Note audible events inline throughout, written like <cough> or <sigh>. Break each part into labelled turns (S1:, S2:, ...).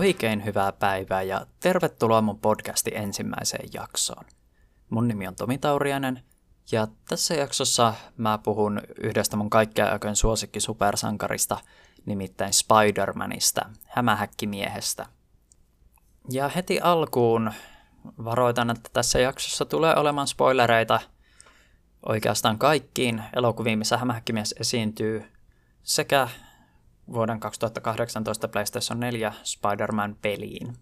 S1: Oikein hyvää päivää ja tervetuloa mun podcastin ensimmäiseen jaksoon. Mun nimi on Tomi Taurianen ja tässä jaksossa mä puhun yhdestä mun kaikkea aikojen suosikki supersankarista, nimittäin Spider-Manista, hämähäkkimiehestä. Ja heti alkuun varoitan, että tässä jaksossa tulee olemaan spoilereita oikeastaan kaikkiin elokuviin, missä hämähäkkimies esiintyy, sekä vuoden 2018 PlayStation 4 Spider-Man-peliin.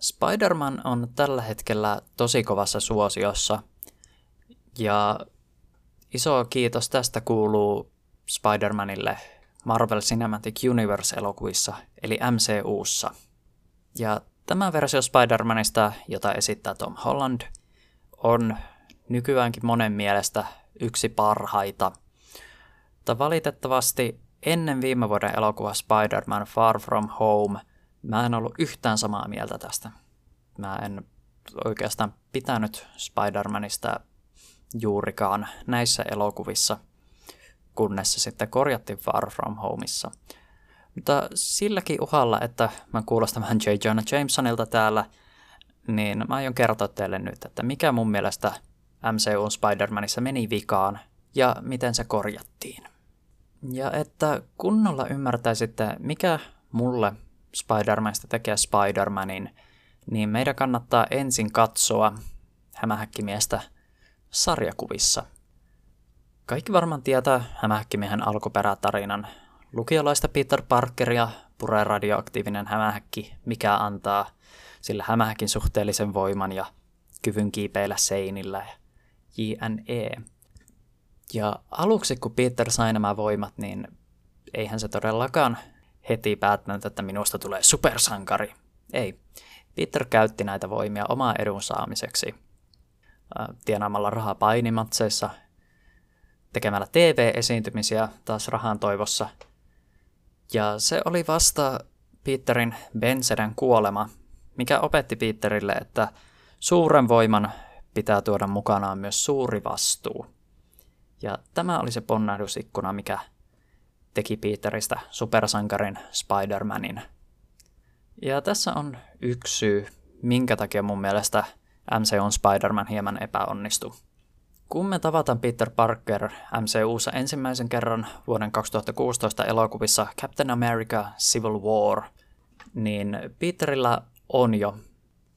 S1: Spider-Man on tällä hetkellä tosi kovassa suosiossa, ja iso kiitos tästä kuuluu Spider-Manille Marvel Cinematic Universe-elokuvissa, eli MCUssa. Ja tämä versio Spider-Manista, jota esittää Tom Holland, on nykyäänkin monen mielestä yksi parhaita. Mutta valitettavasti ennen viime vuoden elokuva Spider-Man Far From Home mä en ollut yhtään samaa mieltä tästä. Mä en oikeastaan pitänyt Spider-Manista juurikaan näissä elokuvissa, kunnes se sitten korjattiin Far From Homeissa. Mutta silläkin uhalla, että mä kuulostan vähän J. Jonah Jamesonilta täällä, niin mä aion kertoa teille nyt, että mikä mun mielestä MCU Spider-Manissa meni vikaan ja miten se korjattiin. Ja että kunnolla ymmärtäisitte, mikä mulle Spider-Manista tekee Spider-Manin, niin meidän kannattaa ensin katsoa hämähäkkimiestä sarjakuvissa. Kaikki varmaan tietää hämähäkkimiehen alkuperätarinan. Lukiolaista Peter Parkeria puree radioaktiivinen hämähäkki, mikä antaa sillä hämähäkin suhteellisen voiman ja kyvyn kiipeillä seinillä JNE. Ja aluksi kun Peter sai nämä voimat, niin eihän se todellakaan heti päättänyt, että minusta tulee supersankari. Ei. Peter käytti näitä voimia omaa edun saamiseksi. Tienaamalla rahaa painimatseissa, tekemällä TV-esiintymisiä taas rahan toivossa. Ja se oli vasta Peterin Benseden kuolema, mikä opetti Peterille, että suuren voiman pitää tuoda mukanaan myös suuri vastuu. Ja tämä oli se ponnahdusikkuna, mikä teki Peteristä supersankarin Spider-Manin. Ja tässä on yksi syy, minkä takia mun mielestä MCUn Spider-Man hieman epäonnistui. Kun me tavataan Peter Parker MCUssa ensimmäisen kerran vuoden 2016 elokuvissa Captain America Civil War, niin Peterillä on jo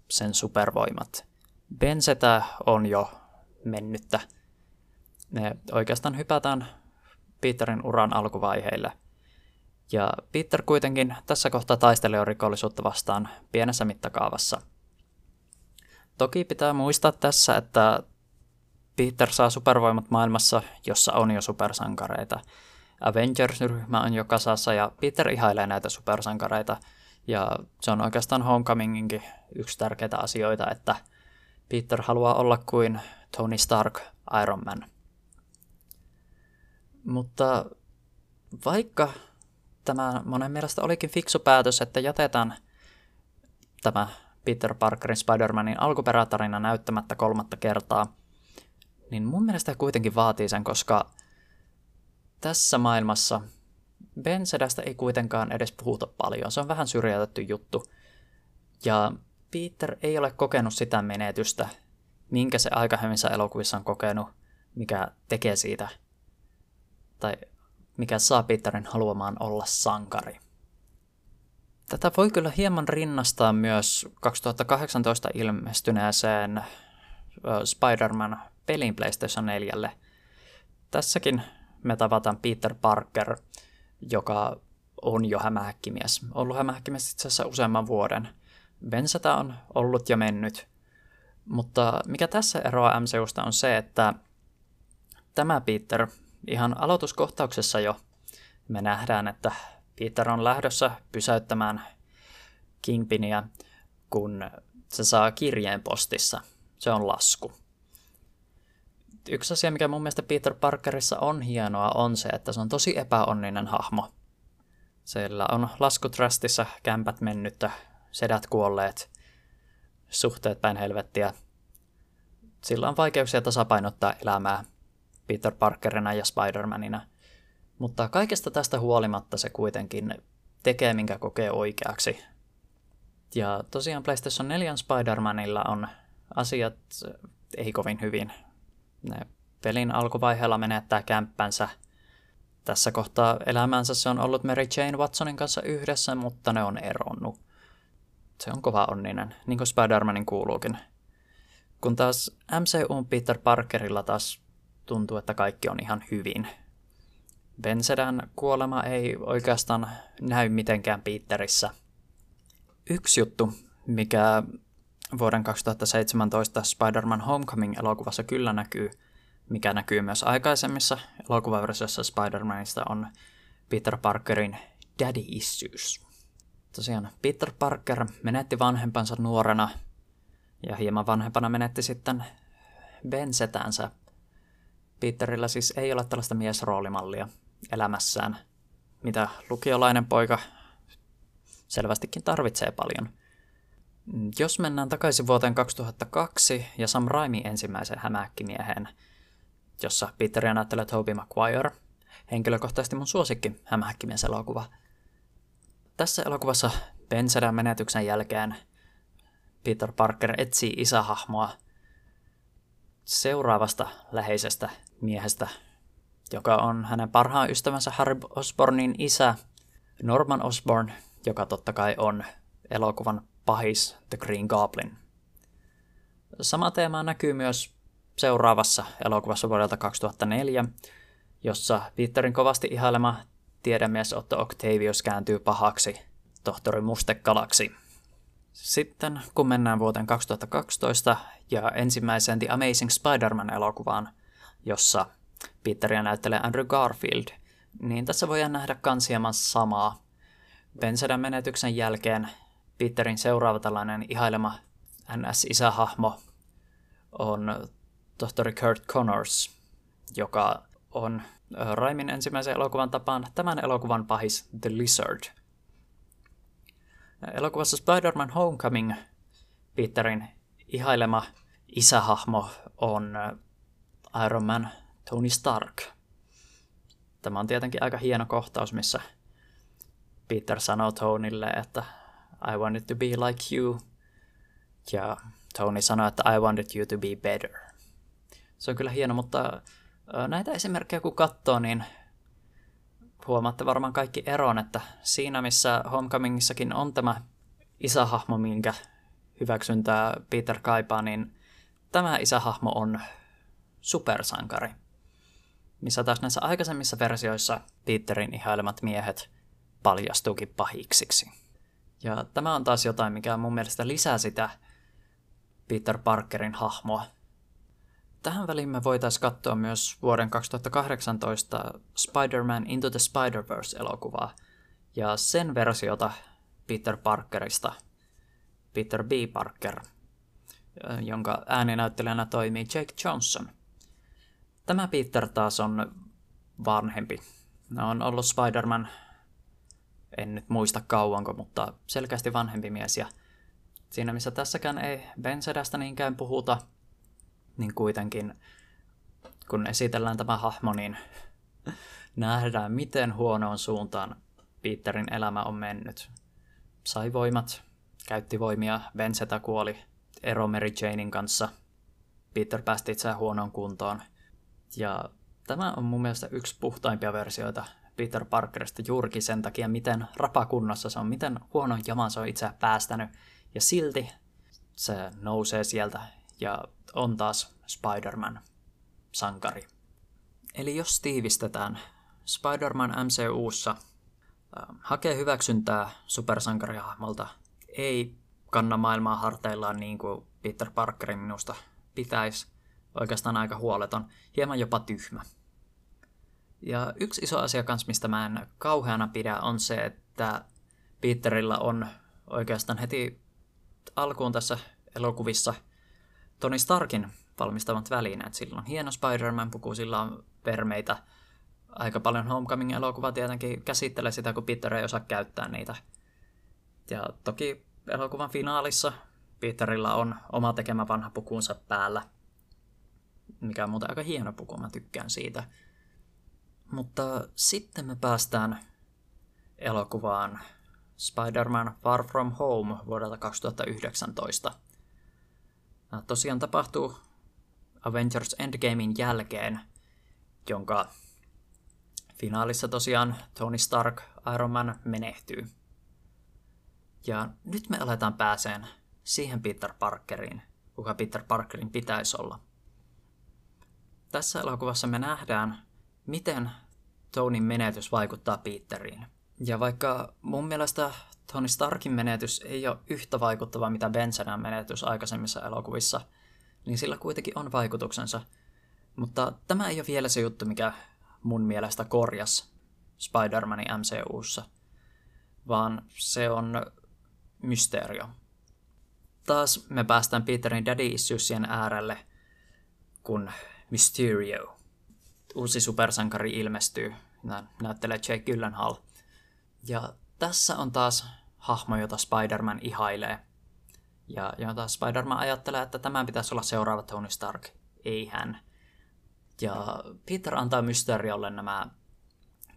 S1: sen supervoimat. Bensetä on jo mennyttä ne oikeastaan hypätään Peterin uran alkuvaiheille. Ja Peter kuitenkin tässä kohtaa taistelee rikollisuutta vastaan pienessä mittakaavassa. Toki pitää muistaa tässä, että Peter saa supervoimat maailmassa, jossa on jo supersankareita. Avengers-ryhmä on jo kasassa ja Peter ihailee näitä supersankareita. Ja se on oikeastaan Homecominginkin yksi tärkeitä asioita, että Peter haluaa olla kuin Tony Stark Iron Man – mutta vaikka tämä monen mielestä olikin fiksu päätös, että jätetään tämä Peter Parkerin Spider-Manin alkuperätarina näyttämättä kolmatta kertaa, niin mun mielestä kuitenkin vaatii sen, koska tässä maailmassa Bensedästä ei kuitenkaan edes puhuta paljon. Se on vähän syrjäytetty juttu. Ja Peter ei ole kokenut sitä menetystä, minkä se aikaisemmissa elokuvissa on kokenut, mikä tekee siitä tai mikä saa Peterin haluamaan olla sankari. Tätä voi kyllä hieman rinnastaa myös 2018 ilmestyneeseen Spider-Man pelin PlayStation 4. Tässäkin me tavataan Peter Parker, joka on jo hämähäkkimies. Ollut hämähäkkimies itse asiassa useamman vuoden. Bensata on ollut ja mennyt. Mutta mikä tässä eroaa MCUsta on se, että tämä Peter ihan aloituskohtauksessa jo me nähdään, että Peter on lähdössä pysäyttämään Kingpinia, kun se saa kirjeen postissa. Se on lasku. Yksi asia, mikä mun mielestä Peter Parkerissa on hienoa, on se, että se on tosi epäonninen hahmo. Siellä on laskutrastissa kämpät mennyttä, sedät kuolleet, suhteet päin helvettiä. Sillä on vaikeuksia tasapainottaa elämää Peter Parkerina ja Spider-Manina. Mutta kaikesta tästä huolimatta se kuitenkin tekee, minkä kokee oikeaksi. Ja tosiaan PlayStation 4 Spider-Manilla on asiat ei kovin hyvin. Ne pelin alkuvaiheella menettää kämppänsä. Tässä kohtaa elämänsä se on ollut Mary Jane Watsonin kanssa yhdessä, mutta ne on eronnut. Se on kova onninen, niin kuin Spider-Manin kuuluukin. Kun taas MCU Peter Parkerilla taas tuntuu, että kaikki on ihan hyvin. Bensedän kuolema ei oikeastaan näy mitenkään Peterissä. Yksi juttu, mikä vuoden 2017 Spider-Man Homecoming-elokuvassa kyllä näkyy, mikä näkyy myös aikaisemmissa elokuvaversioissa Spider-Manista, on Peter Parkerin daddy issues. Tosiaan Peter Parker menetti vanhempansa nuorena ja hieman vanhempana menetti sitten Ben-setänsä. Peterillä siis ei ole tällaista miesroolimallia elämässään, mitä lukiolainen poika selvästikin tarvitsee paljon. Jos mennään takaisin vuoteen 2002 ja Sam Raimi ensimmäiseen hämähäkkimieheen, jossa Peteria näyttelee Tobey Maguire, henkilökohtaisesti mun suosikki hämähäkkimies elokuva. Tässä elokuvassa Ben menetyksen jälkeen Peter Parker etsii isähahmoa seuraavasta läheisestä miehestä, joka on hänen parhaan ystävänsä Harry Osbornin isä, Norman Osborn, joka totta kai on elokuvan pahis The Green Goblin. Sama teema näkyy myös seuraavassa elokuvassa vuodelta 2004, jossa Peterin kovasti ihailema tiedemies Otto Octavius kääntyy pahaksi tohtori Mustekalaksi. Sitten kun mennään vuoteen 2012 ja ensimmäiseen The Amazing Spider-Man-elokuvaan, jossa Peteria näyttelee Andrew Garfield, niin tässä voidaan nähdä kans hieman samaa. Bensedän menetyksen jälkeen Peterin seuraava tällainen ihailema NS-isähahmo on tohtori Kurt Connors, joka on Raimin ensimmäisen elokuvan tapaan tämän elokuvan pahis The Lizard. Elokuvassa Spider-Man Homecoming Peterin ihailema isähahmo on Iron Man Tony Stark. Tämä on tietenkin aika hieno kohtaus, missä Peter sanoo Tonylle, että I wanted to be like you. Ja Tony sanoi, että I wanted you to be better. Se on kyllä hieno, mutta näitä esimerkkejä kun katsoo, niin huomaatte varmaan kaikki eron, että siinä missä Homecomingissakin on tämä isähahmo, minkä hyväksyntää Peter kaipaa, niin tämä isähahmo on supersankari. Missä taas näissä aikaisemmissa versioissa Peterin ihailemat miehet paljastuukin pahiksiksi. Ja tämä on taas jotain, mikä mun mielestä lisää sitä Peter Parkerin hahmoa. Tähän väliin me voitaisiin katsoa myös vuoden 2018 Spider-Man Into the Spider-Verse-elokuvaa ja sen versiota Peter Parkerista, Peter B. Parker, jonka ääninäyttelijänä toimii Jake Johnson. Tämä Peter taas on vanhempi. On ollut Spider-Man en nyt muista kauanko, mutta selkeästi vanhempi mies. Ja siinä missä tässäkään ei Ben Sedästä niinkään puhuta, niin kuitenkin kun esitellään tämä hahmo, niin <laughs> nähdään, miten huonoon suuntaan Peterin elämä on mennyt. Sai voimat, käytti voimia, Bensetä kuoli, ero Mary Janein kanssa. Peter päästi itseään huonoon kuntoon. Ja tämä on mun mielestä yksi puhtaimpia versioita Peter Parkerista juurikin sen takia, miten rapakunnossa se on, miten huono jaman se on itse päästänyt, ja silti se nousee sieltä ja on taas Spider-Man sankari. Eli jos tiivistetään, Spider-Man MCUssa äh, hakee hyväksyntää supersankarihahmolta, ei kanna maailmaa harteillaan niin kuin Peter Parkerin minusta pitäisi, oikeastaan aika huoleton, hieman jopa tyhmä. Ja yksi iso asia kans, mistä mä en kauheana pidä, on se, että Peterillä on oikeastaan heti alkuun tässä elokuvissa Tony Starkin valmistavat välineet. Sillä on hieno Spider-Man-puku, sillä on permeitä. Aika paljon Homecoming-elokuva tietenkin käsittelee sitä, kun Peter ei osaa käyttää niitä. Ja toki elokuvan finaalissa Peterillä on oma tekemä vanha pukunsa päällä, mikä on muuten aika hieno puku, mä tykkään siitä. Mutta sitten me päästään elokuvaan Spider-Man Far From Home vuodelta 2019. Nämä tosiaan tapahtuu Avengers Endgamein jälkeen, jonka finaalissa tosiaan Tony Stark, Iron Man, menehtyy. Ja nyt me aletaan pääseen siihen Peter Parkeriin, kuka Peter Parkerin pitäisi olla. Tässä elokuvassa me nähdään, miten Tonin menetys vaikuttaa Peteriin. Ja vaikka mun mielestä Tony Starkin menetys ei ole yhtä vaikuttava mitä Bensonan menetys aikaisemmissa elokuvissa, niin sillä kuitenkin on vaikutuksensa. Mutta tämä ei ole vielä se juttu, mikä mun mielestä korjas Spider-Manin MCUssa, vaan se on mysteerio. Taas me päästään Peterin daddy äärelle, kun Mysterio, uusi supersankari, ilmestyy. Näyttelee Jake Gyllenhaal. Ja tässä on taas hahmo, jota Spider-Man ihailee. Ja jota Spider-Man ajattelee, että tämän pitäisi olla seuraava Tony Stark. Ei hän. Ja Peter antaa Mysteriolle nämä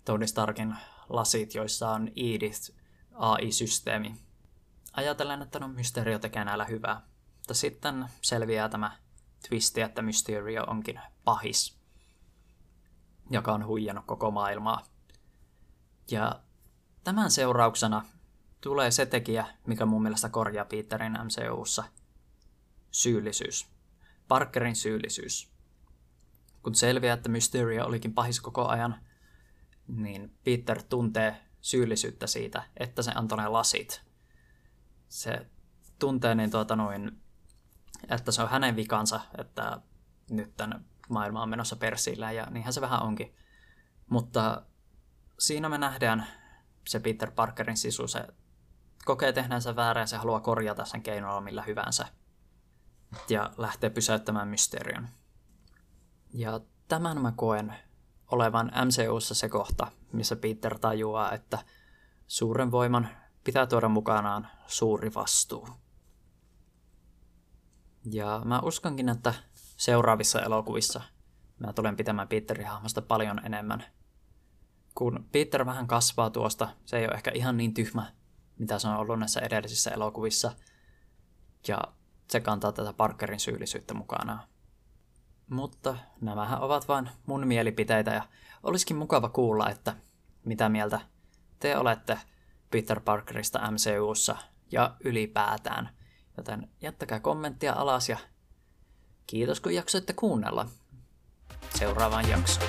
S1: Tony Starkin lasit, joissa on Edith AI-systeemi. Ajatellen, että no Mysterio tekee näillä hyvää. Mutta sitten selviää tämä twisti, että Mysterio onkin pahis, joka on huijannut koko maailmaa. Ja tämän seurauksena tulee se tekijä, mikä mun mielestä korjaa Peterin MCUssa. Syyllisyys. Parkerin syyllisyys. Kun selviää, että Mysterio olikin pahis koko ajan, niin Peter tuntee syyllisyyttä siitä, että se antoi ne lasit. Se tuntee niin tuota noin, että se on hänen vikansa, että nyt tämän maailma on menossa persillä ja niinhän se vähän onkin. Mutta siinä me nähdään se Peter Parkerin sisu, se kokee tehneensä väärää ja se haluaa korjata sen keinoilla millä hyvänsä. Ja lähtee pysäyttämään mysterion. Ja tämän mä koen olevan MCUssa se kohta, missä Peter tajuaa, että suuren voiman pitää tuoda mukanaan suuri vastuu. Ja mä uskonkin, että seuraavissa elokuvissa mä tulen pitämään Peterin hahmosta paljon enemmän. Kun Peter vähän kasvaa tuosta, se ei ole ehkä ihan niin tyhmä, mitä se on ollut näissä edellisissä elokuvissa. Ja se kantaa tätä Parkerin syyllisyyttä mukanaan. Mutta nämähän ovat vain mun mielipiteitä ja olisikin mukava kuulla, että mitä mieltä te olette Peter Parkerista MCUssa ja ylipäätään. Joten jättäkää kommenttia alas ja kiitos kun jaksoitte kuunnella. Seuraavaan jaksoon.